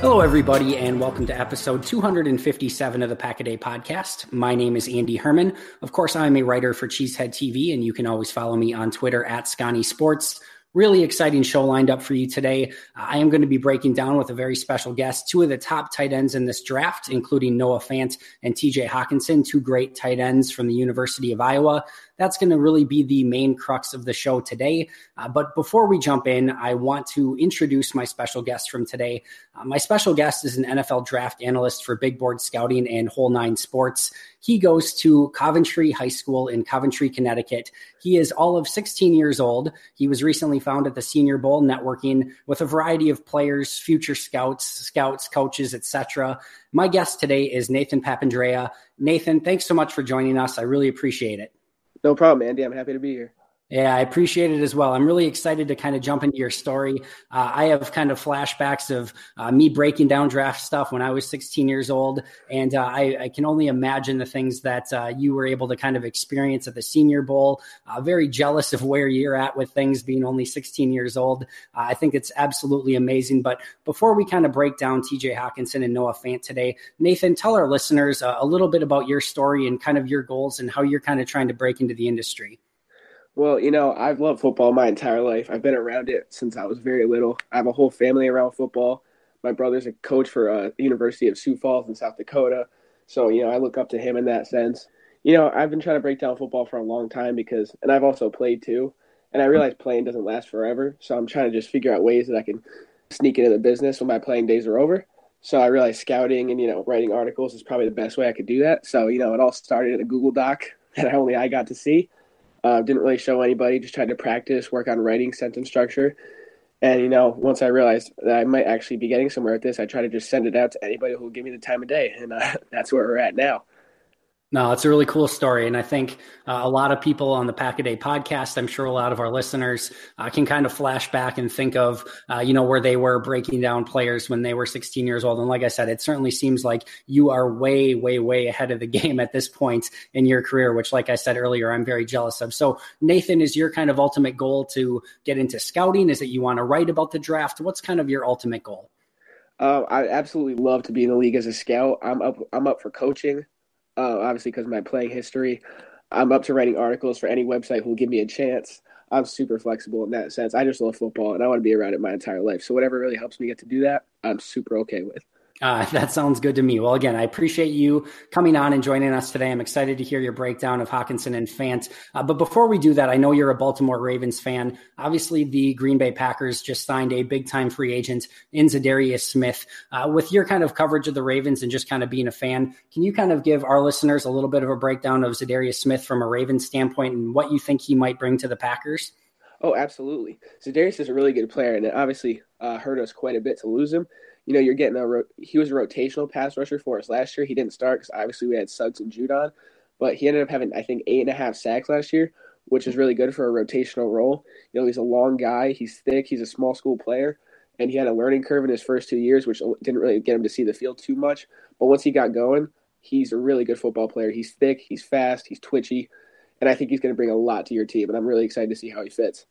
Hello, everybody, and welcome to episode 257 of the Pack a Day podcast. My name is Andy Herman. Of course, I'm a writer for Cheesehead TV, and you can always follow me on Twitter at Scotty Sports. Really exciting show lined up for you today. I am going to be breaking down with a very special guest two of the top tight ends in this draft, including Noah Fant and TJ Hockenson, two great tight ends from the University of Iowa that's going to really be the main crux of the show today. Uh, but before we jump in, I want to introduce my special guest from today. Uh, my special guest is an NFL draft analyst for Big Board Scouting and Whole Nine Sports. He goes to Coventry High School in Coventry, Connecticut. He is all of 16 years old. He was recently found at the Senior Bowl networking with a variety of players, future scouts, scouts, coaches, etc. My guest today is Nathan Papandrea. Nathan, thanks so much for joining us. I really appreciate it. No problem, Andy. I'm happy to be here. Yeah, I appreciate it as well. I'm really excited to kind of jump into your story. Uh, I have kind of flashbacks of uh, me breaking down draft stuff when I was 16 years old, and uh, I, I, can only imagine the things that uh, you were able to kind of experience at the Senior Bowl. Uh, very jealous of where you're at with things being only 16 years old. Uh, I think it's absolutely amazing. But before we kind of break down TJ Hockenson and Noah Fant today, Nathan, tell our listeners a little bit about your story and kind of your goals and how you're kind of trying to break into the industry. Well, you know, I've loved football my entire life. I've been around it since I was very little. I have a whole family around football. My brother's a coach for uh, University of Sioux Falls in South Dakota. So, you know, I look up to him in that sense. You know, I've been trying to break down football for a long time because, and I've also played too. And I realize playing doesn't last forever. So I'm trying to just figure out ways that I can sneak into the business when my playing days are over. So I realized scouting and, you know, writing articles is probably the best way I could do that. So, you know, it all started in a Google Doc that only I got to see. Uh, didn't really show anybody, just tried to practice, work on writing sentence structure. And, you know, once I realized that I might actually be getting somewhere with this, I try to just send it out to anybody who will give me the time of day. And uh, that's where we're at now. No, it's a really cool story. And I think uh, a lot of people on the Pack a Day podcast, I'm sure a lot of our listeners uh, can kind of flash back and think of, uh, you know, where they were breaking down players when they were 16 years old. And like I said, it certainly seems like you are way, way, way ahead of the game at this point in your career, which, like I said earlier, I'm very jealous of. So, Nathan, is your kind of ultimate goal to get into scouting? Is it you want to write about the draft? What's kind of your ultimate goal? Uh, I absolutely love to be in the league as a scout. I'm up. I'm up for coaching uh, obviously because my playing history. I'm up to writing articles for any website who will give me a chance. I'm super flexible in that sense. I just love football and I want to be around it my entire life. So whatever really helps me get to do that, I'm super okay with. Uh, that sounds good to me. Well, again, I appreciate you coming on and joining us today. I'm excited to hear your breakdown of Hockenson and Fant. Uh, but before we do that, I know you're a Baltimore Ravens fan. Obviously, the Green Bay Packers just signed a big time free agent in Za'Darius Smith. Uh, with your kind of coverage of the Ravens and just kind of being a fan, can you kind of give our listeners a little bit of a breakdown of Za'Darius Smith from a Ravens standpoint and what you think he might bring to the Packers? Oh, absolutely. Za'Darius is a really good player, and it obviously uh, hurt us quite a bit to lose him you know, you're getting a ro- he was a rotational pass rusher for us last year. He didn't start because obviously we had Suggs and Judon, but he ended up having I think eight and a half sacks last year, which is really good for a rotational role. You know, he's a long guy, he's thick, he's a small school player, and he had a learning curve in his first two years, which didn't really get him to see the field too much. But once he got going, he's a really good football player. He's thick, he's fast, he's twitchy, and I think he's going to bring a lot to your team. And I'm really excited to see how he fits.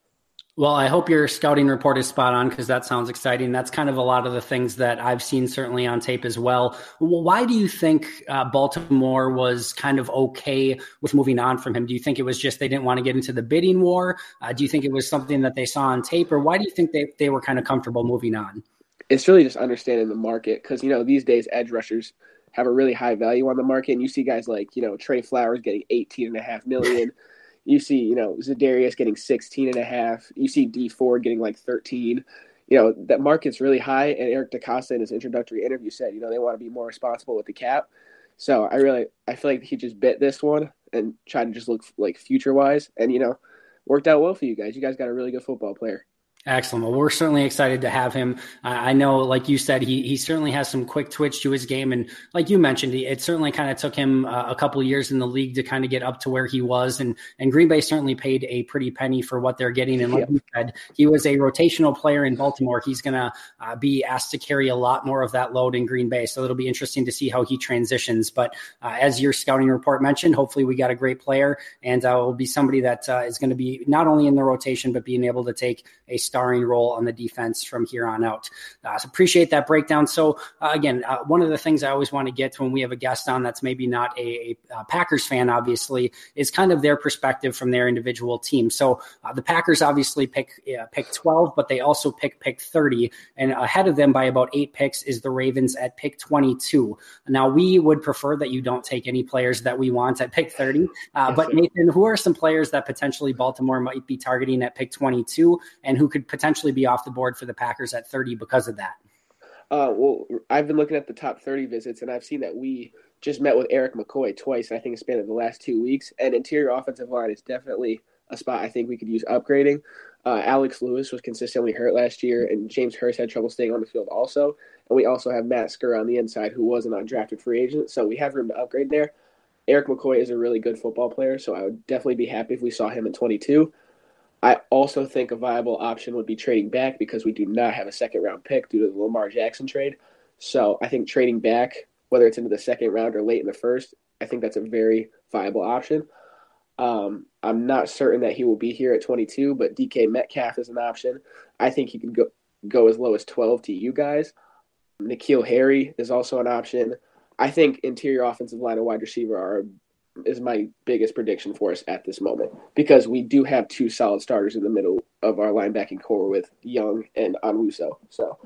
Well, I hope your scouting report is spot on because that sounds exciting. That's kind of a lot of the things that I've seen certainly on tape as well. why do you think uh, Baltimore was kind of okay with moving on from him? Do you think it was just they didn't want to get into the bidding war? Uh, do you think it was something that they saw on tape, or why do you think they, they were kind of comfortable moving on? It's really just understanding the market because, you know, these days edge rushers have a really high value on the market. And you see guys like, you know, Trey Flowers getting 18 and a half million. You see, you know, Za'Darius getting 16 and a half. You see Dee Ford getting like 13. You know, that market's really high. And Eric DeCosta in his introductory interview said, you know, they want to be more responsible with the cap. So I really, I feel like he just bit this one and tried to just look like future wise. And, you know, worked out well for you guys. You guys got a really good football player. Excellent. Well, we're certainly excited to have him. I know, like you said, he he certainly has some quick twitch to his game, and like you mentioned, it certainly kind of took him a couple years in the league to kind of get up to where he was. And and Green Bay certainly paid a pretty penny for what they're getting. And like yeah. you said, he was a rotational player in Baltimore. He's going to uh, be asked to carry a lot more of that load in Green Bay, so it'll be interesting to see how he transitions. But uh, as your scouting report mentioned, hopefully we got a great player, and uh, will be somebody that uh, is going to be not only in the rotation but being able to take a starring role on the defense from here on out. Uh, so appreciate that breakdown. So uh, again, uh, one of the things I always want to get to when we have a guest on that's maybe not a, a Packers fan, obviously, is kind of their perspective from their individual team. So uh, the Packers obviously pick uh, pick 12, but they also pick pick 30, and ahead of them by about eight picks is the Ravens at pick 22. Now we would prefer that you don't take any players that we want at pick 30, uh, but Nathan, who are some players that potentially Baltimore might be targeting at pick 22, and who could potentially be off the board for the Packers at 30 because of that? Uh, well, I've been looking at the top 30 visits, and I've seen that we just met with Erik McCoy twice, I think, it's been in the last two weeks. And interior offensive line is definitely a spot I think we could use upgrading. Uh, Alex Lewis was consistently hurt last year, and James Hurst had trouble staying on the field also. And we also have Matt Skura on the inside, who was an undrafted free agent, so we have room to upgrade there. Erik McCoy is a really good football player, so I would definitely be happy if we saw him in 22. I also think a viable option would be trading back because we do not have a second round pick due to the Lamar Jackson trade. So I think trading back, whether it's into the second round or late in the first, I think that's a very viable option. Um, I'm not certain that he will be here at 22, but DK Metcalf is an option. I think he could go go as low as 12 to you guys. N'Keal Harry is also an option. I think interior offensive line and wide receiver are is my biggest prediction for us at this moment because we do have two solid starters in the middle of our linebacking core with Young and Onwuasor. So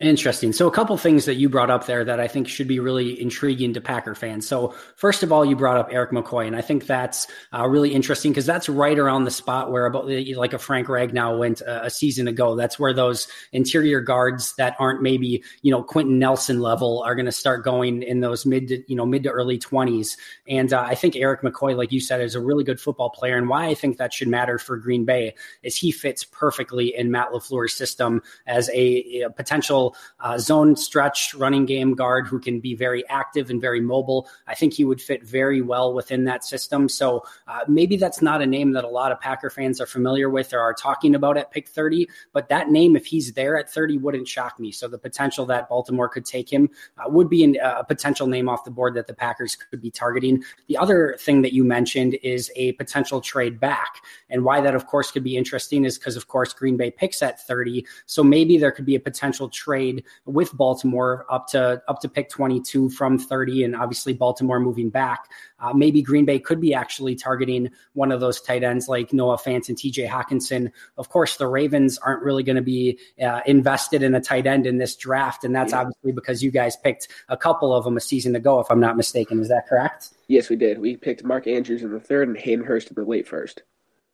Interesting. So, a couple things that you brought up there that I think should be really intriguing to Packer fans. So, first of all, you brought up Erik McCoy, and I think that's uh, really interesting because that's right around the spot where about like a Frank Ragnow went a, a season ago. That's where those interior guards that aren't maybe you know Quenton Nelson level are going to start going in those mid to you know mid to early twenties. And uh, I think Erik McCoy, like you said, is a really good football player. And why I think that should matter for Green Bay is he fits perfectly in Matt LaFleur's system as a, a potential uh, zone stretch running game guard who can be very active and very mobile. I think he would fit very well within that system. So uh, maybe that's not a name that a lot of Packer fans are familiar with or are talking about at pick 30, but that name, if he's there at 30, wouldn't shock me. So the potential that Baltimore could take him uh, would be an, a potential name off the board that the Packers could be targeting. The other thing that you mentioned is a potential trade back. And why that, of course, could be interesting is because, of course, Green Bay picks at 30. So maybe there could be a potential trade trade with Baltimore up to up to pick 22 from 30, and obviously Baltimore moving back. Uh, maybe Green Bay could be actually targeting one of those tight ends like Noah Fant and TJ Hockenson. Of course, the Ravens aren't really going to be uh, invested in a tight end in this draft, and that's yeah. obviously because you guys picked a couple of them a season ago, if I'm not mistaken. Is that correct? Yes, we did. We picked Mark Andrews in the third and Hayden Hurst in the late first.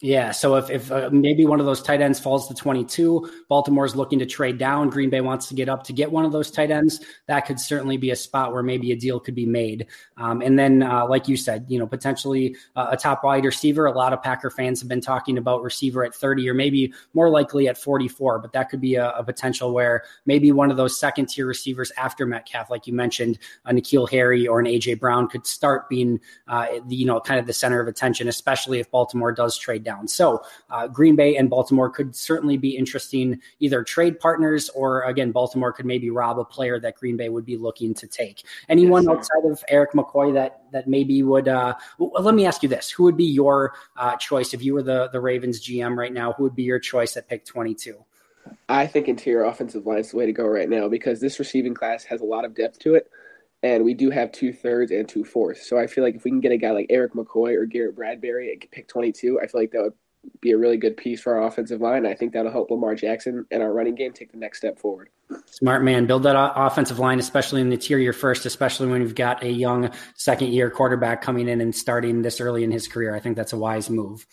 Yeah, so if, if uh, maybe one of those tight ends falls to 22, Baltimore's looking to trade down, Green Bay wants to get up to get one of those tight ends, that could certainly be a spot where maybe a deal could be made. Um, and then, uh, like you said, you know, potentially uh, a top wide receiver. A lot of Packer fans have been talking about receiver at 30 or maybe more likely at 44, but that could be a, a potential where maybe one of those second tier receivers after Metcalf, like you mentioned, a N'Keal Harry or an AJ Brown could start being, uh, you know, kind of the center of attention, especially if Baltimore does trade down. So uh, Green Bay and Baltimore could certainly be interesting, either trade partners or again, Baltimore could maybe rob a player that Green Bay would be looking to take. Anyone yes, outside of Erik McCoy that that maybe would? Uh, well, let me ask you this: Who would be your uh, choice if you were the the Ravens GM right now? Who would be your choice at pick twenty two? I think interior offensive line is the way to go right now because this receiving class has a lot of depth to it and we do have two thirds and two fourths. So I feel like if we can get a guy like Erik McCoy or Garrett Bradbury at pick 22, I feel like that would be a really good piece for our offensive line. I think that'll help Lamar Jackson and our running game take the next step forward. Smart man. Build that offensive line, especially in the interior first, especially when you've got a young second year quarterback coming in and starting this early in his career. I think that's a wise move.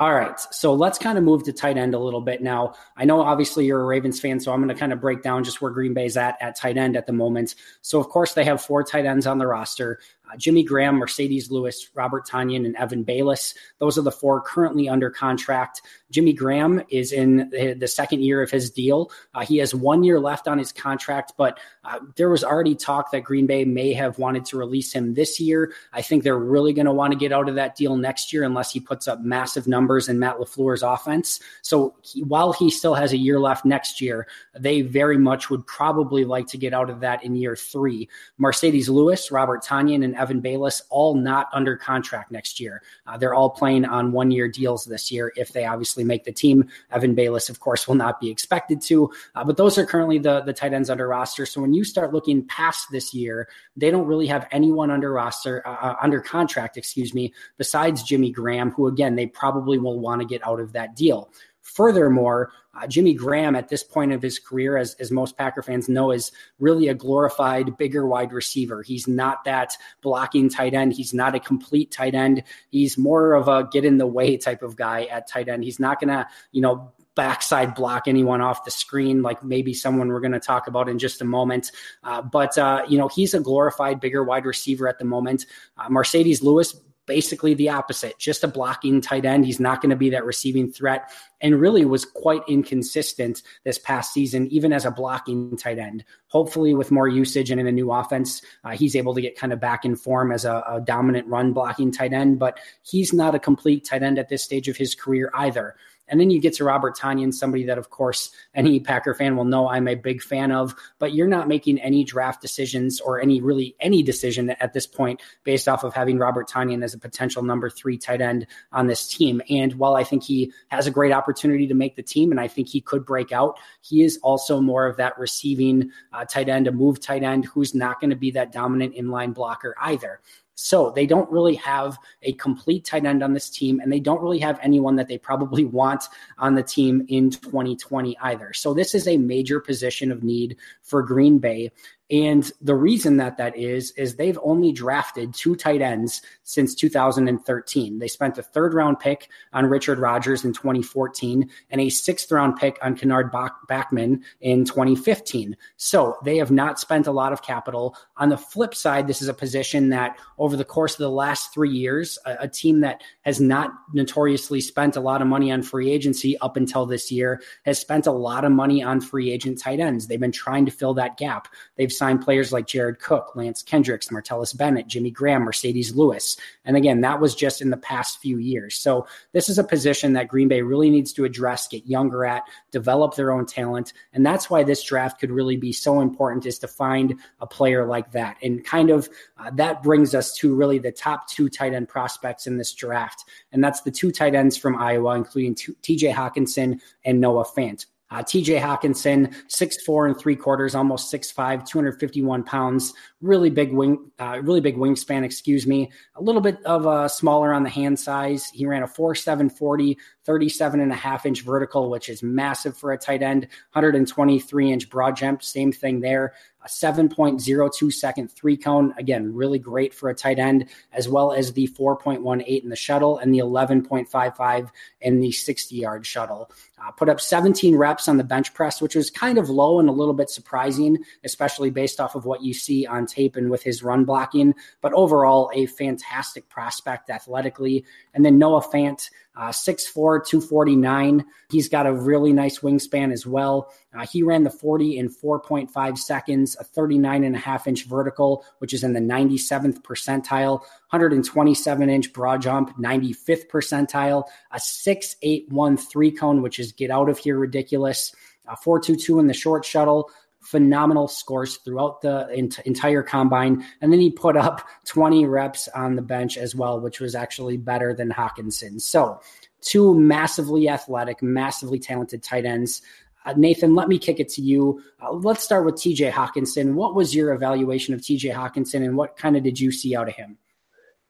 All right. So let's kind of move to tight end a little bit now. I know obviously you're a Ravens fan, so I'm going to kind of break down just where Green Bay's at at tight end at the moment. So, of course, they have four tight ends on the roster uh, Jimmy Graham, Marcedes Lewis, Robert Tonyan, and Evan Baylis. Those are the four currently under contract. Jimmy Graham is in the second year of his deal. Uh, he has one year left on his contract, but uh, there was already talk that Green Bay may have wanted to release him this year. I think they're really going to want to get out of that deal next year unless he puts up massive numbers in Matt LaFleur's offense. So he, while he still has a year left next year, they very much would probably like to get out of that in year three. Marcedes Lewis, Robert Tonyan, and Evan Baylis all not under contract next year. Uh, they're all playing on one year deals this year if they obviously make the team. Evan Baylis, of course, will not be expected to, uh, but those are currently the, the tight ends under roster. So when you start looking past this year, they don't really have anyone under roster, uh, uh, under contract, excuse me, besides Jimmy Graham, who again, they probably will want to get out of that deal. Furthermore, uh, Jimmy Graham at this point of his career, as, as most Packer fans know, is really a glorified bigger wide receiver. He's not that blocking tight end. He's not a complete tight end. He's more of a get in the way type of guy at tight end. He's not going to, you know, backside block anyone off the screen, like maybe someone we're going to talk about in just a moment. Uh, but, uh, you know, he's a glorified bigger wide receiver at the moment. Uh, Marcedes Lewis basically the opposite, just a blocking tight end. He's not going to be that receiving threat and really was quite inconsistent this past season, even as a blocking tight end. Hopefully, with more usage and in a new offense, uh, he's able to get kind of back in form as a, a dominant run blocking tight end, but he's not a complete tight end at this stage of his career either. And then you get to Robert Tonyan, somebody that, of course, any Packer fan will know I'm a big fan of, but you're not making any draft decisions or any really any decision at this point based off of having Robert Tonyan as a potential number three tight end on this team. And while I think he has a great opportunity to make the team and I think he could break out, he is also more of that receiving uh, tight end, a move tight end who's not going to be that dominant inline blocker either. So they don't really have a complete tight end on this team, and they don't really have anyone that they probably want on the team in 2020 either. So this is a major position of need for Green Bay. And the reason that that is, is they've only drafted two tight ends since 2013. They spent a third round pick on Richard Rodgers in 2014 and a sixth round pick on Kennard Backman in 2015. So they have not spent a lot of capital. On the flip side, this is a position that over the course of the last three years, a, a team that has not notoriously spent a lot of money on free agency up until this year has spent a lot of money on free agent tight ends. They've been trying to fill that gap. They've signed players like Jared Cook, Lance Kendricks, Martellus Bennett, Jimmy Graham, Marcedes Lewis. And again, that was just in the past few years. So this is a position that Green Bay really needs to address, get younger at, develop their own talent. And that's why this draft could really be so important is to find a player like that. And kind of uh, that brings us to really the top two tight end prospects in this draft. And that's the two tight ends from Iowa, including TJ Hockenson and Noah Fant. Uh, TJ Hockenson, six four and three quarters, almost six five, 251 pounds, really big wing, uh, really big wingspan, excuse me. A little bit of a smaller on the hand size. He ran a 4 7 40, 37 and a half inch vertical, which is massive for a tight end, 123 inch broad jump, same thing there a 7.02 second three cone. Again, really great for a tight end, as well as the 4.18 in the shuttle and the 11.55 in the 60 yard shuttle. Uh, put up 17 reps on the bench press, which was kind of low and a little bit surprising, especially based off of what you see on tape and with his run blocking. But overall, a fantastic prospect athletically. And then Noah Fant, uh, 6'4, 249. He's got a really nice wingspan as well. Uh, he ran the 40 in 4.5 seconds, a 39 and a half inch vertical, which is in the 97th percentile, 127 inch broad jump, 95th percentile, a 6'8'1 three cone, which is get out of here ridiculous, a 4'2'2 in the short shuttle, phenomenal scores throughout the ent- entire combine. And then he put up 20 reps on the bench as well, which was actually better than Hockenson. So, two massively athletic, massively talented tight ends. Uh, Nathan, let me kick it to you. Uh, let's start with TJ Hockenson. What was your evaluation of TJ Hockenson and what kind of did you see out of him?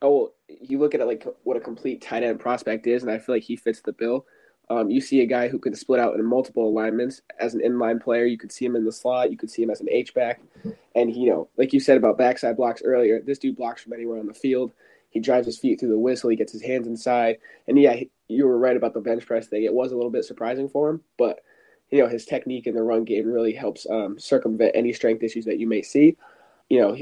Oh, well, you look at it like what a complete tight end prospect is, and I feel like he fits the bill. Um, you see a guy who can split out in multiple alignments as an inline player. You could see him in the slot. You could see him as an H back, and you know, like you said about backside blocks earlier, this dude blocks from anywhere on the field. He drives his feet through the whistle. He gets his hands inside, and yeah, you were right about the bench press thing. It was a little bit surprising for him, but you know his technique in the run game really helps um, circumvent any strength issues that you may see. You know,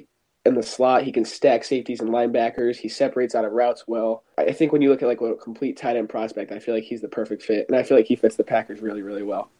in the slot. He can stack safeties and linebackers. He separates out of routes well. I think when you look at like what a complete tight end prospect, I feel like he's the perfect fit, and I feel like he fits the Packers really, really well.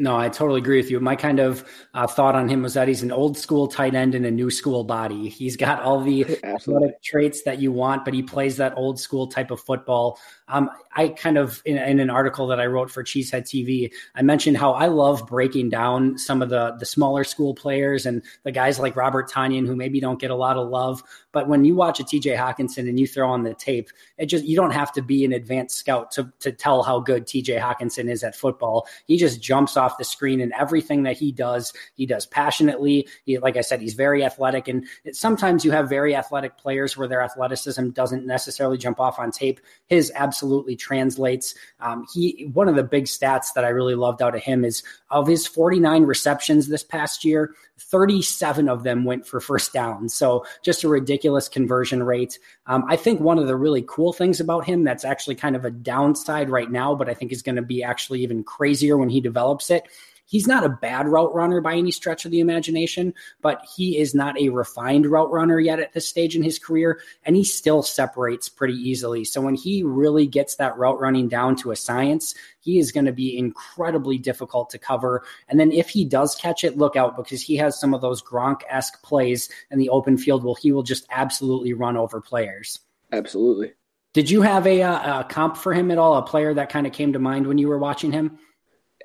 No, I totally agree with you. My kind of uh, thought on him was that he's an old school tight end in a new school body. He's got all the athletic traits that you want, but he plays that old school type of football. Um, I kind of in, in, an article that I wrote for Cheesehead TV, I mentioned how I love breaking down some of the the smaller school players and the guys like Robert Tonyan who maybe don't get a lot of love. But when you watch a TJ Hockenson and you throw on the tape, it just you don't have to be an advanced scout to to tell how good TJ Hockenson is at football. He just jumps off the screen and everything that he does, he does passionately. He, like I said, he's very athletic. And it, sometimes you have very athletic players where their athleticism doesn't necessarily jump off on tape. His absolutely translates. Um, he one of the big stats that I really loved out of him is of his 49 receptions this past year, 37 of them went for first down. So just a ridiculous conversion rate. Um, I think one of the really cool things about him that's actually kind of a downside right now, but I think is going to be actually even crazier when he develops it, He's not a bad route runner by any stretch of the imagination, but he is not a refined route runner yet at this stage in his career, and he still separates pretty easily. So when he really gets that route running down to a science, he is going to be incredibly difficult to cover. And then if he does catch it, look out because he has some of those Gronk esque plays in the open field where he will just absolutely run over players. Absolutely. Did you have a, uh, a comp for him at all? A player that kind of came to mind when you were watching him?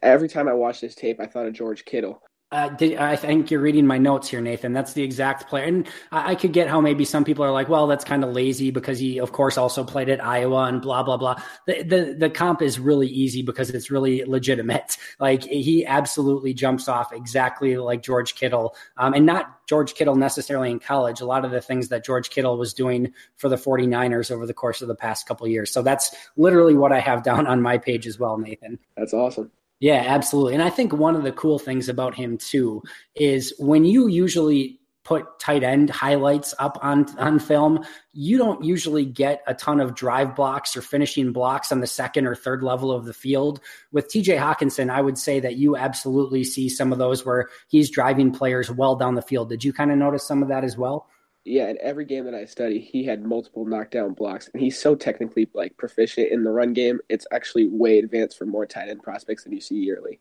Every time I watched this tape, I thought of George Kittle. Uh, did, I think you're reading my notes here, Nathan. That's the exact player. And I, I could get how maybe some people are like, well, that's kind of lazy because he, of course, also played at Iowa and blah, blah, blah. The, the, the comp is really easy because it's really legitimate. Like he absolutely jumps off exactly like George Kittle. Um, and not George Kittle necessarily in college. A lot of the things that George Kittle was doing for the 49ers over the course of the past couple years. So that's literally what I have down on my page as well, Nathan. That's awesome. Yeah, absolutely. And I think one of the cool things about him too is when you usually put tight end highlights up on on film, you don't usually get a ton of drive blocks or finishing blocks on the second or third level of the field. With TJ Hockenson, I would say that you absolutely see some of those where he's driving players well down the field. Did you kind of notice some of that as well? Yeah, in every game that I study, he had multiple knockdown blocks, and he's so technically like proficient in the run game. It's actually way advanced for more tight end prospects than you see yearly.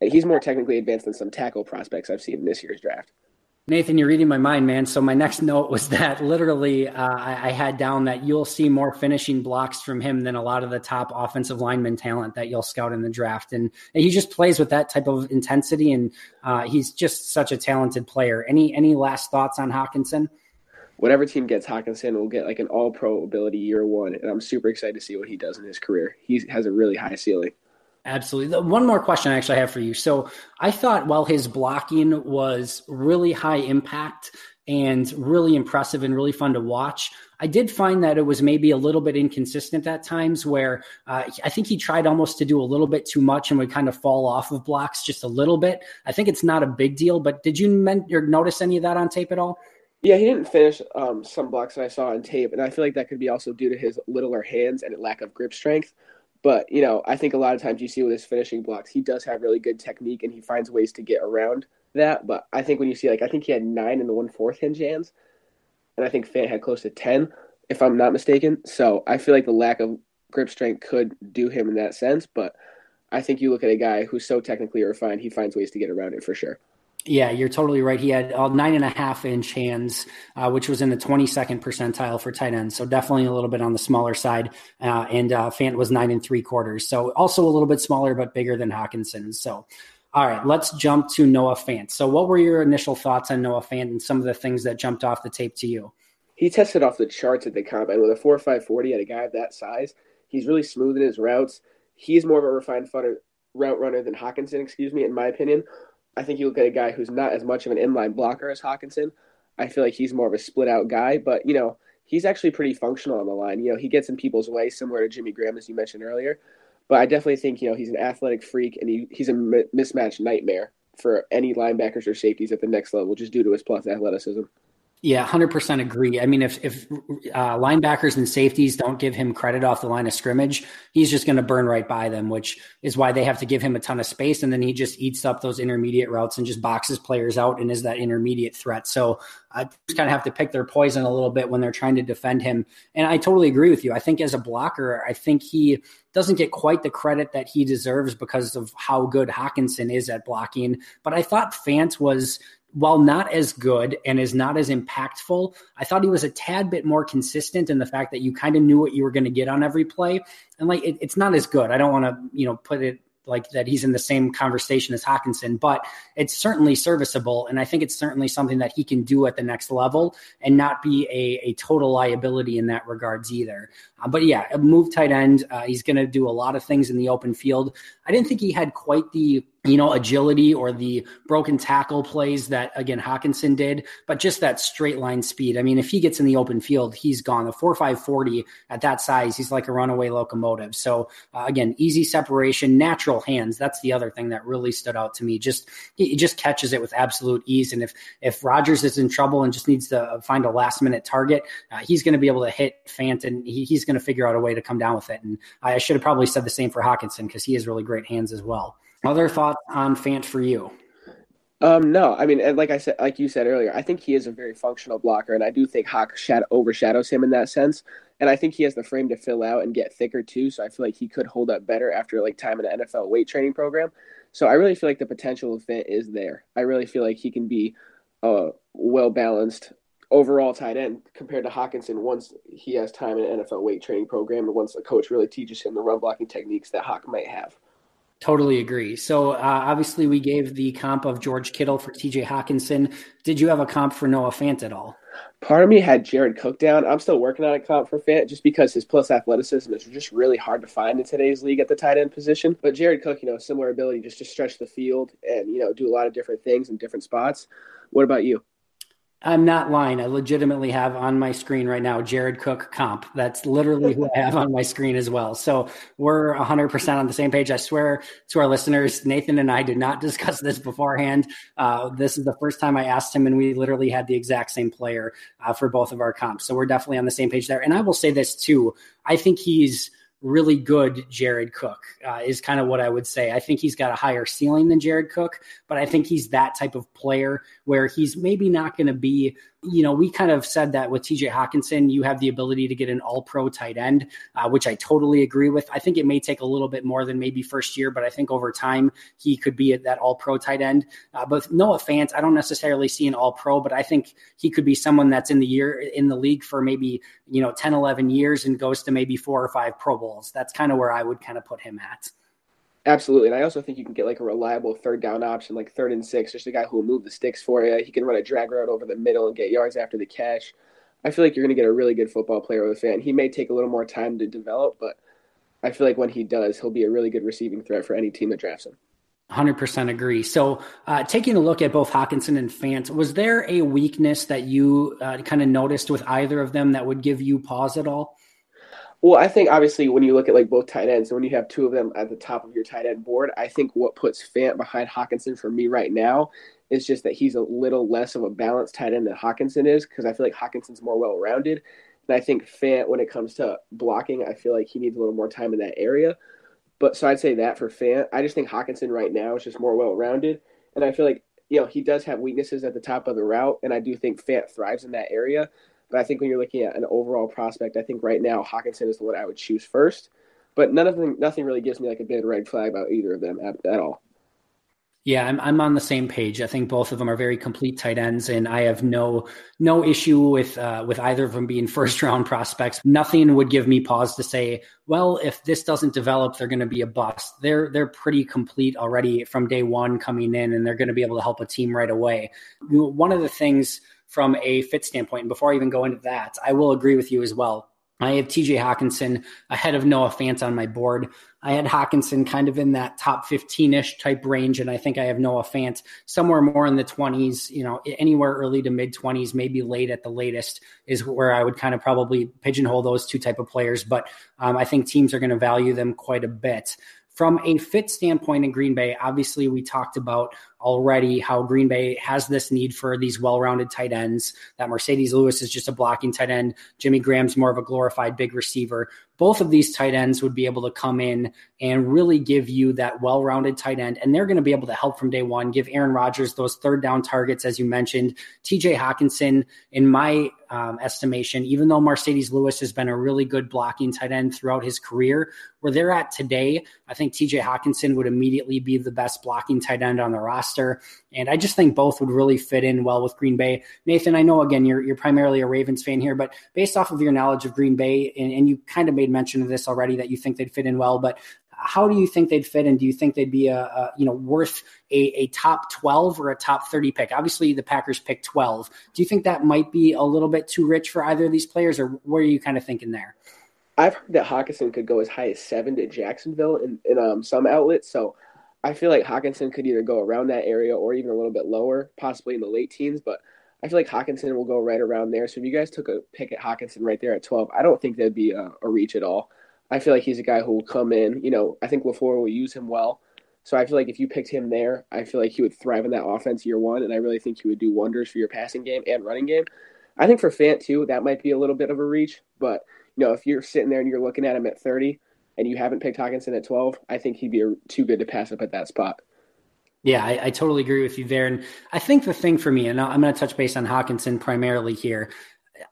And he's more technically advanced than some tackle prospects I've seen in this year's draft. Nathan, you're reading my mind, man. So my next note was that literally uh, I, I, had down that you'll see more finishing blocks from him than a lot of the top offensive lineman talent that you'll scout in the draft, and, and he just plays with that type of intensity, and uh, he's just such a talented player. Any any last thoughts on Hockenson? Whatever team gets Hockenson will get like an all pro ability year one. And I'm super excited to see what he does in his career. He has a really high ceiling. Absolutely. One more question I actually have for you. So I thought while his blocking was really high impact and really impressive and really fun to watch, I did find that it was maybe a little bit inconsistent at times where uh, I think he tried almost to do a little bit too much and would kind of fall off of blocks just a little bit. I think it's not a big deal, but did you men- notice any of that on tape at all? Yeah, he didn't finish um, some blocks that I saw on tape, and I feel like that could be also due to his littler hands and lack of grip strength. But you know, I think a lot of times you see with his finishing blocks, he does have really good technique and he finds ways to get around that. But I think when you see like I think he had nine and one fourth hinge hands, and I think Fant had close to ten, if I'm not mistaken. So I feel like the lack of grip strength could do him in that sense. But I think you look at a guy who's so technically refined, he finds ways to get around it for sure. Yeah, you're totally right. He had uh, nine and a half inch hands, uh, which was in the 22nd percentile for tight ends. So definitely a little bit on the smaller side. Uh, and uh, Fant was nine and three quarters. So also a little bit smaller, but bigger than Hockenson. So, all right, let's jump to Noah Fant. So, what were your initial thoughts on Noah Fant and some of the things that jumped off the tape to you? He tested off the charts at the combine with a 4 5 40 at a guy of that size. He's really smooth in his routes. He's more of a refined route runner than Hockenson, excuse me, in my opinion. I think you look at a guy who's not as much of an inline blocker as Hockenson. I feel like he's more of a split out guy, but you know he's actually pretty functional on the line. You know he gets in people's way, similar to Jimmy Graham as you mentioned earlier. But I definitely think you know he's an athletic freak and he, he's a mismatch nightmare for any linebackers or safeties at the next level, just due to his plus athleticism. Yeah, hundred percent agree. I mean, if if uh, linebackers and safeties don't give him credit off the line of scrimmage, he's just going to burn right by them, which is why they have to give him a ton of space, and then he just eats up those intermediate routes and just boxes players out and is that intermediate threat. So I just kind of have to pick their poison a little bit when they're trying to defend him. And I totally agree with you. I think as a blocker, I think he doesn't get quite the credit that he deserves because of how good Hockenson is at blocking. But I thought Fant was while not as good and is not as impactful, I thought he was a tad bit more consistent in the fact that you kind of knew what you were going to get on every play. And like, it, it's not as good. I don't want to, you know, put it like that he's in the same conversation as Hockenson, but it's certainly serviceable. And I think it's certainly something that he can do at the next level and not be a, a total liability in that regards either. Uh, but yeah, a move tight end. Uh, he's going to do a lot of things in the open field. I didn't think he had quite the you know, agility or the broken tackle plays that again Hockenson did, but just that straight line speed. I mean, if he gets in the open field, he's gone. The four five forty at that size, he's like a runaway locomotive. So uh, again, easy separation, natural hands. That's the other thing that really stood out to me. Just he just catches it with absolute ease. And if if Rodgers is in trouble and just needs to find a last minute target, uh, he's going to be able to hit Fant and he, he's going to figure out a way to come down with it. And I should have probably said the same for Hockenson because he has really great hands as well. Other thoughts on Fant for you? Um, no, I mean, like I said, like you said earlier, I think he is a very functional blocker, and I do think Hawk shadow, overshadows him in that sense. And I think he has the frame to fill out and get thicker too. So I feel like he could hold up better after like time in the NFL weight training program. So I really feel like the potential of Fant is there. I really feel like he can be a well balanced overall tight end compared to Hockenson once he has time in an NFL weight training program and once a coach really teaches him the run blocking techniques that Hawk might have. Totally agree. So uh, obviously, we gave the comp of George Kittle for T.J. Hockenson. Did you have a comp for Noah Fant at all? Part of me had Jared Cook down. I'm still working on a comp for Fant just because his plus athleticism is just really hard to find in today's league at the tight end position. But Jared Cook, you know, similar ability just to stretch the field and you know do a lot of different things in different spots. What about you? I'm not lying. I legitimately have on my screen right now Jared Cook comp. That's literally who I have on my screen as well. So we're 100% on the same page. I swear to our listeners, Nathan and I did not discuss this beforehand. Uh, this is the first time I asked him, and we literally had the exact same player uh, for both of our comps. So we're definitely on the same page there. And I will say this too I think he's really good Jared Cook uh, is kind of what I would say. I think he's got a higher ceiling than Jared Cook, but I think he's that type of player where he's maybe not going to be you know, we kind of said that with TJ Hockenson, you have the ability to get an all pro tight end, uh, which I totally agree with. I think it may take a little bit more than maybe first year, but I think over time he could be at that all pro tight end. Uh, but Noah Fant, I don't necessarily see an all pro, but I think he could be someone that's in the year in the league for maybe, you know, 10, 11 years and goes to maybe four or five Pro Bowls. That's kind of where I would kind of put him at. Absolutely. And I also think you can get like a reliable third down option, like third and six, just a guy who will move the sticks for you. He can run a drag route over the middle and get yards after the catch. I feel like you're going to get a really good football player with Fant. He may take a little more time to develop, but I feel like when he does, he'll be a really good receiving threat for any team that drafts him. 100% agree. So, uh, taking a look at both Hockenson and Fant, was there a weakness that you uh, kind of noticed with either of them that would give you pause at all? Well, I think obviously when you look at like both tight ends, and when you have two of them at the top of your tight end board, I think what puts Fant behind Hockenson for me right now is just that he's a little less of a balanced tight end than Hockenson is because I feel like Hockenson's more well rounded. And I think Fant, when it comes to blocking, I feel like he needs a little more time in that area. But so I'd say that for Fant. I just think Hockenson right now is just more well rounded. And I feel like, you know, he does have weaknesses at the top of the route. And I do think Fant thrives in that area. But I think when you're looking at an overall prospect, I think right now Hockenson is the one I would choose first. But none of them, nothing really gives me like a big red flag about either of them at, at all. Yeah, I'm I'm on the same page. I think both of them are very complete tight ends, and I have no no issue with uh, with either of them being first round prospects. Nothing would give me pause to say, well, if this doesn't develop, they're going to be a bust. They're they're pretty complete already from day one coming in, and they're going to be able to help a team right away. One of the things from a fit standpoint. And before I even go into that, I will agree with you as well. I have TJ Hockenson ahead of Noah Fant on my board. I had Hockenson kind of in that top 15 ish type range, and I think I have Noah Fant somewhere more in the 20s, you know, anywhere early to mid 20s, maybe late at the latest is where I would kind of probably pigeonhole those two type of players. But um, I think teams are going to value them quite a bit. From a fit standpoint in Green Bay, obviously we talked about already how Green Bay has this need for these well-rounded tight ends. That Marcedes Lewis is just a blocking tight end. Jimmy Graham's more of a glorified big receiver. Both of these tight ends would be able to come in and really give you that well-rounded tight end, and they're going to be able to help from day one. Give Aaron Rodgers those third down targets, as you mentioned. T.J. Hockenson, in my um, estimation, even though Marcedes Lewis has been a really good blocking tight end throughout his career, where they're at today, I think T.J. Hockenson would immediately be the best blocking tight end on the roster roster. And I just think both would really fit in well with Green Bay. Nathan, I know again you're you're primarily a Ravens fan here, but based off of your knowledge of Green Bay, and, and you kind of made mention of this already that you think they'd fit in well, but how do you think they'd fit and do you think they'd be a, a, you know worth a, a, top 12 or a top 30 pick obviously the packers picked 12 do you think that might be a little bit too rich for either of these players or what are you kind of thinking there i've heard that hockenson could go as high as seven to jacksonville in, in um, some outlets so I feel like Hockenson could either go around that area or even a little bit lower, possibly in the late teens. But I feel like Hockenson will go right around there. So if you guys took a pick at Hockenson right there at 12, I don't think that'd be a, a reach at all. I feel like he's a guy who will come in. You know, I think LaFleur will use him well. So I feel like if you picked him there, I feel like he would thrive in that offense year one, and I really think he would do wonders for your passing game and running game. I think for Fant too, that might be a little bit of a reach, but you know, if you're sitting there and you're looking at him at 30, and you haven't picked Hockenson at 12, I think he'd be too good to pass up at that spot. Yeah, I, I, totally agree with you there. And I think the thing for me, and I'm going to touch base on Hockenson primarily here.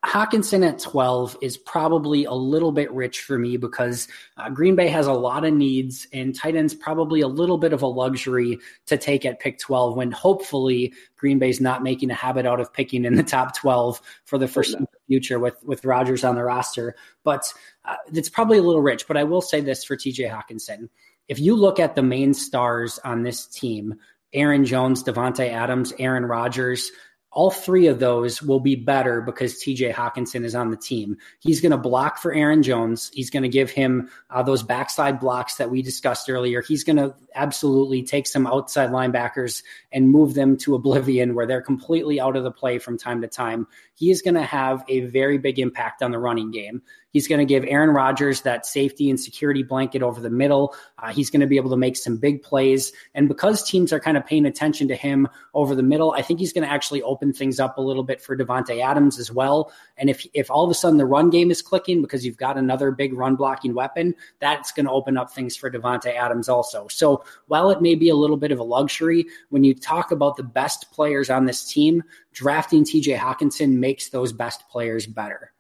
Hockenson at 12 is probably a little bit rich for me because uh, Green Bay has a lot of needs, and tight ends probably a little bit of a luxury to take at pick 12 when hopefully Green Bay's not making a habit out of picking in the top 12 for the first future with, with Rodgers on the roster. But uh, it's probably a little rich. But I will say this for TJ Hockenson. If you look at the main stars on this team, Aaron Jones, Davante Adams, Aaron Rodgers, all three of those will be better because TJ Hockenson is on the team. He's going to block for Aaron Jones. He's going to give him uh, those backside blocks that we discussed earlier. He's going to absolutely take some outside linebackers and move them to oblivion where they're completely out of the play from time to time. He is going to have a very big impact on the running game. He's going to give Aaron Rodgers that safety and security blanket over the middle. Uh, he's going to be able to make some big plays. And because teams are kind of paying attention to him over the middle, I think he's going to actually open things up a little bit for Davante Adams as well. And if if all of a sudden the run game is clicking because you've got another big run blocking weapon, that's going to open up things for Davante Adams also. So while it may be a little bit of a luxury, when you talk about the best players on this team, drafting TJ Hockenson makes those best players better.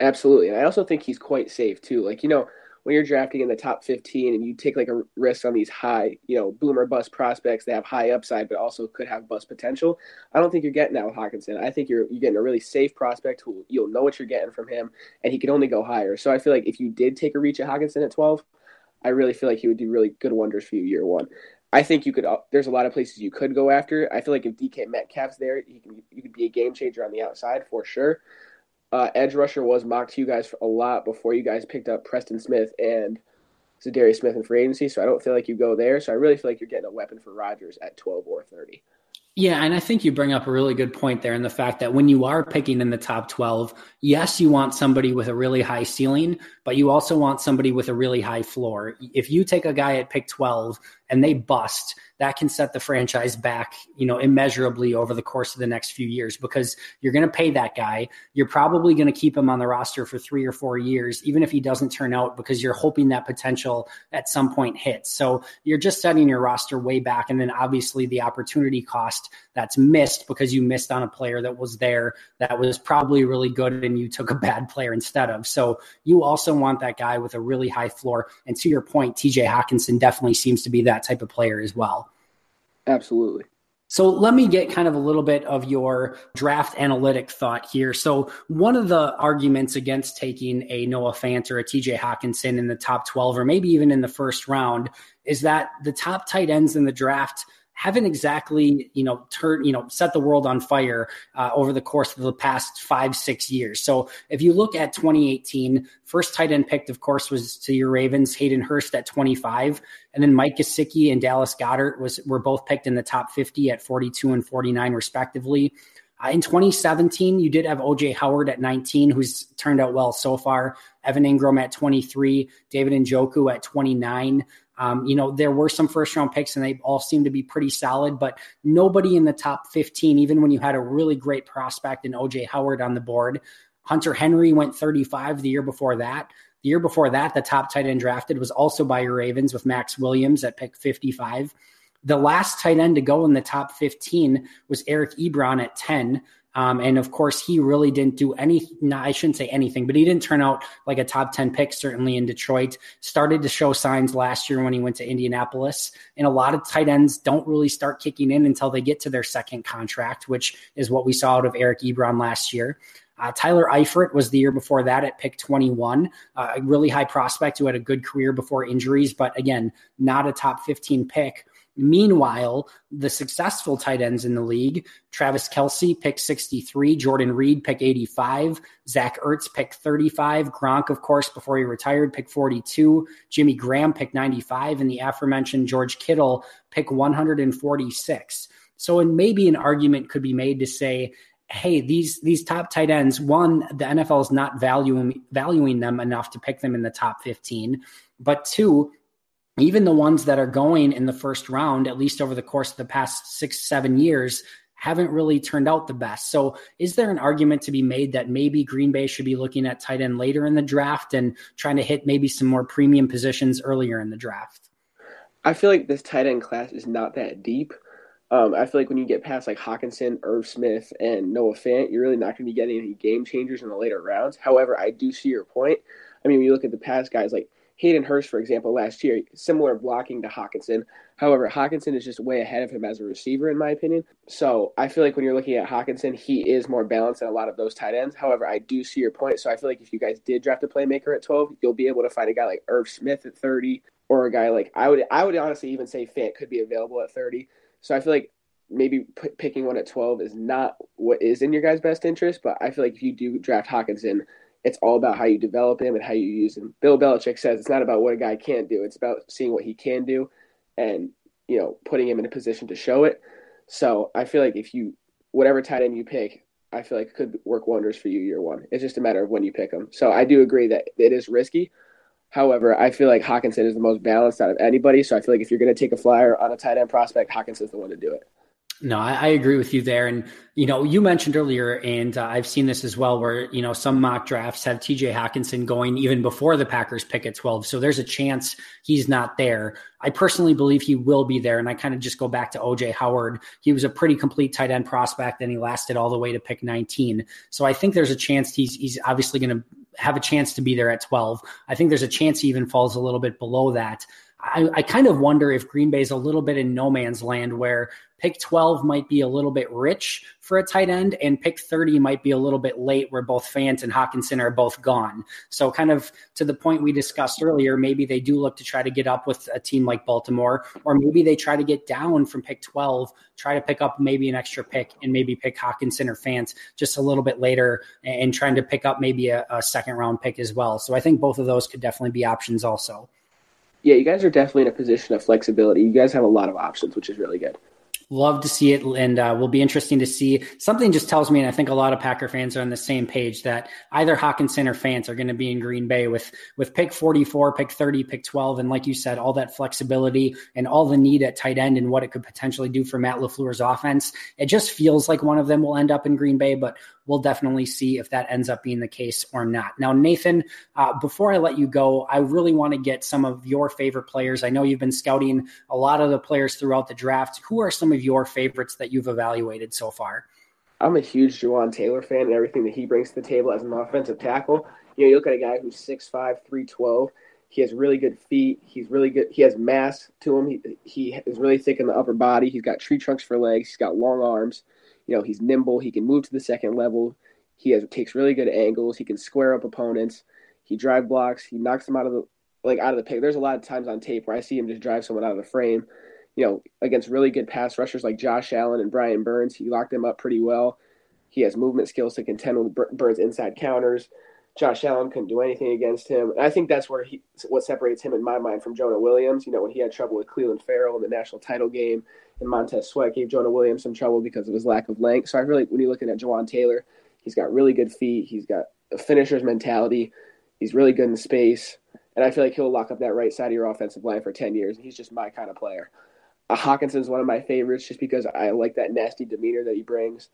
Absolutely. And I also think he's quite safe too. Like, you know, when you're drafting in the top 15 and you take like a risk on these high, you know, boomer bust prospects that have high upside but also could have bust potential, I don't think you're getting that with Hockenson. I think you're you're getting a really safe prospect who you'll know what you're getting from him and he can only go higher. So I feel like if you did take a reach at Hockenson at 12, I really feel like he would do really good wonders for you year one. I think you could. Uh, there's a lot of places you could go after. I feel like if DK Metcalf's there, he can. You could be a game changer on the outside for sure uh, edge rusher was mocked to you guys a lot before you guys picked up Preston Smith and Za'Darius Smith in free agency. So I don't feel like you go there. So I really feel like you're getting a weapon for Rodgers at 12 or 30. Yeah, and I think you bring up a really good point there in the fact that when you are picking in the top 12, yes, you want somebody with a really high ceiling, but you also want somebody with a really high floor. If you take a guy at pick 12 and they bust, that can set the franchise back, you know, immeasurably over the course of the next few years because you're going to pay that guy. You're probably going to keep him on the roster for three or four years, even if he doesn't turn out, because you're hoping that potential at some point hits. So you're just setting your roster way back. And then obviously the opportunity cost that's missed because you missed on a player that was there that was probably really good and you took a bad player instead of. So you also want that guy with a really high floor. And to your point, TJ Hockenson definitely seems to be that type of player as well. Absolutely. So let me get kind of a little bit of your draft analytic thought here. So one of the arguments against taking a Noah Fant or a TJ Hockenson in the top 12 or maybe even in the first round is that the top tight ends in the draft – haven't exactly you know turned you know set the world on fire uh, over the course of the past five six years. So if you look at 2018, first tight end picked, of course, was to your Ravens, Hayden Hurst at 25, and then Mike Gesicki and Dallas Goedert was were both picked in the top 50 at 42 and 49 respectively. Uh, in 2017, you did have OJ Howard at 19, who's turned out well so far. Evan Engram at 23, David Njoku at 29. Um, you know, there were some first round picks and they all seem to be pretty solid, but nobody in the top 15, even when you had a really great prospect in OJ Howard on the board. Hunter Henry went 35 the year before that. The year before that, the top tight end drafted was also by your Ravens with Maxx Williams at pick 55. The last tight end to go in the top 15 was Eric Ebron at 10. Um, and of course, he really didn't do any. No, I shouldn't say anything, but he didn't turn out like a top 10 pick, certainly in Detroit. Started to show signs last year when he went to Indianapolis. And a lot of tight ends don't really start kicking in until they get to their second contract, which is what we saw out of Eric Ebron last year. Uh, Tyler Eifert was the year before that at pick 21, uh, a really high prospect who had a good career before injuries, but again, not a top 15 pick. Meanwhile, the successful tight ends in the league, Travis Kelce, pick 63, Jordan Reed, pick 85, Zach Ertz, pick 35, Gronk, of course, before he retired, pick 42, Jimmy Graham, pick 95, and the aforementioned George Kittle, pick 146. So, and maybe an argument could be made to say, hey, these these top tight ends, one, the NFL is not valuing valuing them enough to pick them in the top 15. But two, even the ones that are going in the first round, at least over the course of the past six, seven years, haven't really turned out the best. So, is there an argument to be made that maybe Green Bay should be looking at tight end later in the draft and trying to hit maybe some more premium positions earlier in the draft? I feel like this tight end class is not that deep. Um, I feel like when you get past like Hockenson, Irv Smith, and Noah Fant, you're really not going to be getting any game changers in the later rounds. However, I do see your point. I mean, when you look at the past guys like Hayden Hurst, for example, last year, similar blocking to Hockenson. However, Hockenson is just way ahead of him as a receiver, in my opinion. So I feel like when you're looking at Hockenson, he is more balanced than a lot of those tight ends. However, I do see your point. So I feel like if you guys did draft a playmaker at 12, you'll be able to find a guy like Irv Smith at 30, or a guy like I would I would honestly even say Fant could be available at 30. So I feel like maybe p- picking one at 12 is not what is in your guys' best interest. But I feel like if you do draft Hockenson, it's all about how you develop him and how you use him. Bill Belichick says it's not about what a guy can't do; it's about seeing what he can do, and you know, putting him in a position to show it. So I feel like if you whatever tight end you pick, I feel like could work wonders for you year one. It's just a matter of when you pick them. So I do agree that it is risky. However, I feel like Hockenson is the most balanced out of anybody. So I feel like if you're going to take a flyer on a tight end prospect, Hockenson's the one to do it. No, I, I, agree with you there. And, you know, you mentioned earlier, and uh, I've seen this as well, where, you know, some mock drafts have TJ Hockenson going even before the Packers pick at 12. So there's a chance he's not there. I personally believe he will be there. And I kind of just go back to OJ Howard. He was a pretty complete tight end prospect, and he lasted all the way to pick 19. So I think there's a chance he's, he's obviously going to have a chance to be there at 12. I think there's a chance he even falls a little bit below that. I, I, kind of wonder if Green Bay is a little bit in no man's land where pick 12 might be a little bit rich for a tight end, and pick 30 might be a little bit late where both Fant and Hockenson are both gone. So, kind of to the point we discussed earlier, maybe they do look to try to get up with a team like Baltimore, or maybe they try to get down from pick 12, try to pick up maybe an extra pick, and maybe pick Hockenson or Fant just a little bit later and trying to pick up maybe a, a second round pick as well. So, I think both of those could definitely be options also. Yeah, you guys are definitely in a position of flexibility. You guys have a lot of options, which is really good. Love to see it, and uh, will be interesting to see. Something just tells me, and I think a lot of Packer fans are on the same page that either Hockenson or Fans are going to be in Green Bay with with pick 44, pick 30, pick 12, and like you said, all that flexibility and all the need at tight end and what it could potentially do for Matt LaFleur's offense. It just feels like one of them will end up in Green Bay, but we'll definitely see if that ends up being the case or not. Now, Nathan, uh, before I let you go, I really want to get some of your favorite players. I know you've been scouting a lot of the players throughout the draft. Who are some of your favorites that you've evaluated so far? I'm a huge Jawaan Taylor fan and everything that he brings to the table as an offensive tackle. You know, you look at a guy who's 6'5", 312. He has really good feet. He's really good. He has mass to him. He, he is really thick in the upper body. He's got tree trunks for legs. He's got long arms. You know, he's nimble. He can move to the second level. He has takes really good angles. He can square up opponents. He drive blocks. He knocks them out of the like out of the pick. There's a lot of times on tape where I see him just drive someone out of the frame. You know, against really good pass rushers like Josh Allen and Brian Burns, he locked them up pretty well. He has movement skills to contend with Burns' inside counters. Josh Allen couldn't do anything against him. And I think that's where he what separates him in my mind from Jonah Williams. You know, when he had trouble with Clelin Ferrell in the national title game, and Montez Sweat gave Jonah Williams some trouble because of his lack of length. So I really, when you're looking at Jawaan Taylor, he's got really good feet. He's got a finisher's mentality. He's really good in space, and I feel like he'll lock up that right side of your offensive line for ten years. And he's just my kind of player. Uh, Hockenson's one of my favorites just because I like that nasty demeanor that he brings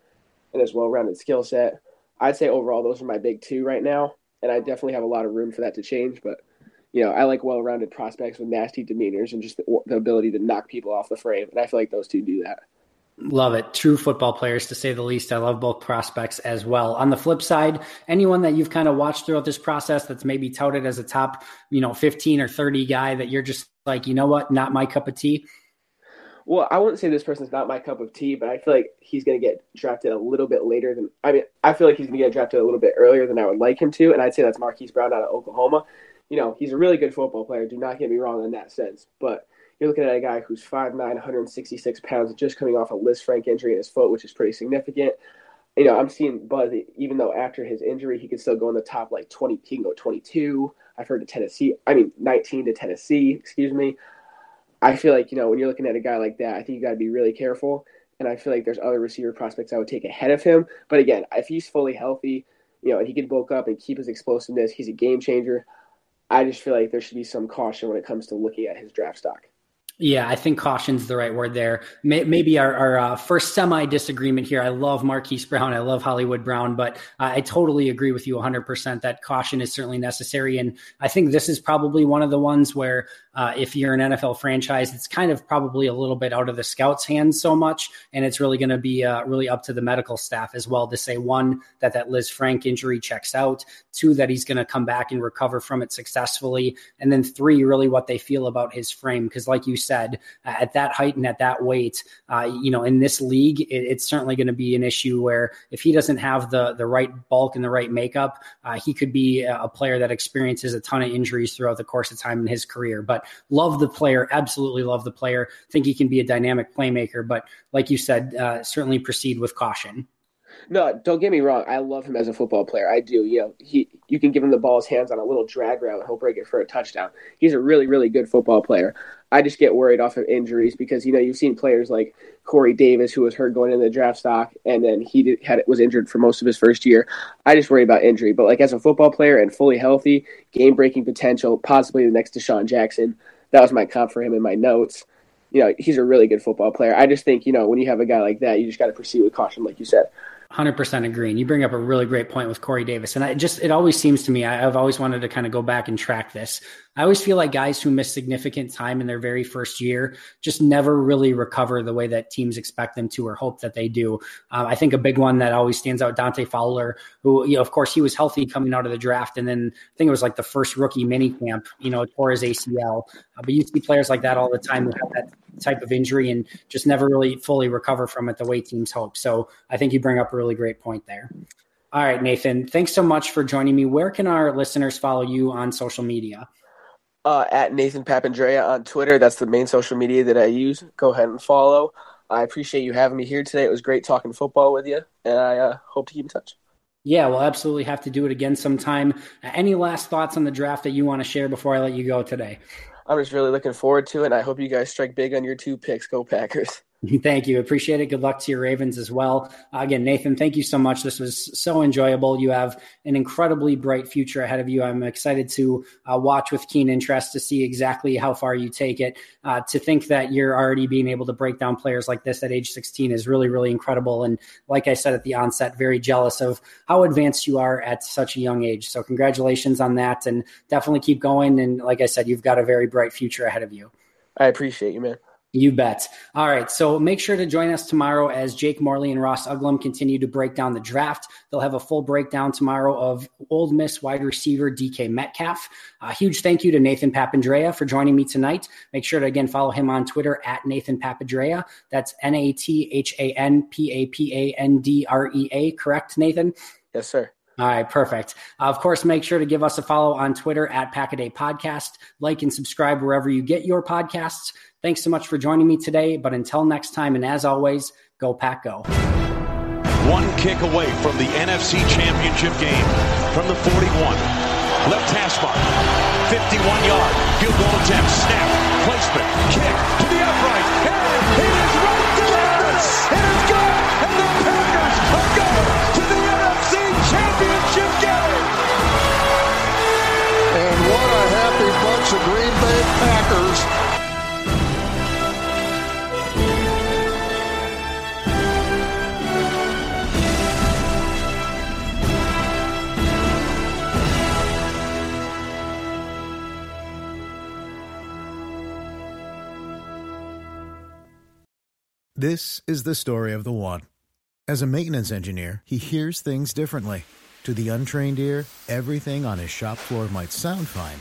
and his well-rounded skill set. I'd say overall those are my big two right now, and I definitely have a lot of room for that to change. But you know, I like well-rounded prospects with nasty demeanors and just the, the, ability to knock people off the frame, and I feel like those two do that. Love it. True football players, to say the least. I love both prospects as well. On the flip side, anyone that you've kind of watched throughout this process that's maybe touted as a top, you know, 15 or 30 guy that you're just like, you know what, not my cup of tea? Well, I wouldn't say this person's not my cup of tea, but I feel like he's going to get drafted a little bit later than I mean. I feel like he's going to get drafted a little bit earlier than I would like him to, and I'd say that's Marquise Brown out of Oklahoma you know, he's a really good football player. Do not get me wrong in that sense. But you're looking at a guy who's 5'9", 166 pounds, just coming off a Lisfranc injury in his foot, which is pretty significant. You know, I'm seeing Buzz, even though after his injury, he could still go in the top like 20, he can go 22. I've heard to Tennessee, I mean, 19 to Tennessee, excuse me. I feel like, you know, when you're looking at a guy like that, I think you got to be really careful. And I feel like there's other receiver prospects I would take ahead of him. But again, if he's fully healthy, you know, and he can bulk up and keep his explosiveness, he's a game changer. I just feel like there should be some caution when it comes to looking at his draft stock. Yeah, I think caution's the right word there. Maybe our, our uh, first semi disagreement here. I love Marquise Brown. I love Hollywood Brown, but uh, I totally agree with you 100% that caution is certainly necessary. And I think this is probably one of the ones where uh, if you're an NFL franchise, it's kind of probably a little bit out of the scouts' hands so much, and it's really going to be uh, really up to the medical staff as well to say one that that Lisfranc injury checks out, two that he's going to come back and recover from it successfully, and then three really what they feel about his frame because, like you said, uh, at that height and at that weight, uh, you know, in this league, it, it's certainly going to be an issue where if he doesn't have the the right bulk and the right makeup, uh, he could be a player that experiences a ton of injuries throughout the course of time in his career, but love the player, absolutely love the player. Think he can be a dynamic playmaker, but like you said, uh, certainly proceed with caution. No, don't get me wrong. I love him as a football player. I do. You know, he you can give him the ball his hands on a little drag route he'll break it for a touchdown. He's a really, really good football player. I just get worried off of injuries because you know you've seen players like Corey Davis who was hurt going into the draft stock and then he did, had was injured for most of his first year. I just worry about injury. But like as a football player and fully healthy, game breaking potential, possibly the next DeSean Jackson. That was my comp for him in my notes. You know, he's a really good football player. I just think, you know, when you have a guy like that, you just got to proceed with caution, like you said. 100% agree. And you bring up a really great point with Corey Davis. And I just, it always seems to me, I, I've always wanted to kind of go back and track this. I always feel like guys who miss significant time in their very first year just never really recover the way that teams expect them to or hope that they do. Um, I think a big one that always stands out, Dante Fowler, who, you know, of course, he was healthy coming out of the draft. And then I think it was like the first rookie mini camp, you know, tore his ACL. Uh, but you see players like that all the time who have that type of injury and just never really fully recover from it the way teams hope. So I think you bring up a really great point there. All right, Nathan, thanks so much for joining me. Where can our listeners follow you on social media? Uh, at Nathan Papandrea on Twitter. That's the main social media that I use. Go ahead and follow. I appreciate you having me here today. It was great talking football with you, and I uh, hope to keep in touch. Yeah, we'll absolutely have to do it again sometime. Any last thoughts on the draft that you want to share before I let you go today? I'm just really looking forward to it. And I hope you guys strike big on your two picks. Go Packers. Thank you. Appreciate it. Good luck to your Ravens as well. Again, Nathan, thank you so much. This was so enjoyable. You have an incredibly bright future ahead of you. I'm excited to uh, watch with keen interest to see exactly how far you take it. Uh, to think that you're already being able to break down players like this at age 16 is really, really incredible. And like I said at the onset, very jealous of how advanced you are at such a young age. So, congratulations on that. And definitely keep going. And like I said, you've got a very bright future ahead of you. I appreciate you, man. You bet. All right. So make sure to join us tomorrow as Jake Morley and Ross Uglum continue to break down the draft. They'll have a full breakdown tomorrow of Ole Miss wide receiver DK Metcalf. A huge thank you to Nathan Papandrea for joining me tonight. Make sure to again follow him on Twitter at Nathan Papandrea. That's N A T H A N P A P A N D R E A. Correct, Nathan? Yes, sir. All right, perfect. Uh, of course, make sure to give us a follow on Twitter at Pack-A-Day Podcast. Like and subscribe wherever you get your podcasts. Thanks so much for joining me today. But until next time, and as always, go Pack Go. One kick away from the NFC Championship game from the 41. Left hash mark. 51 yard. Field goal attempt. Snap. Placement. Kick to the upright. Packers. This is the story of the one. As a maintenance engineer, he hears things differently. To the untrained ear, everything on his shop floor might sound fine,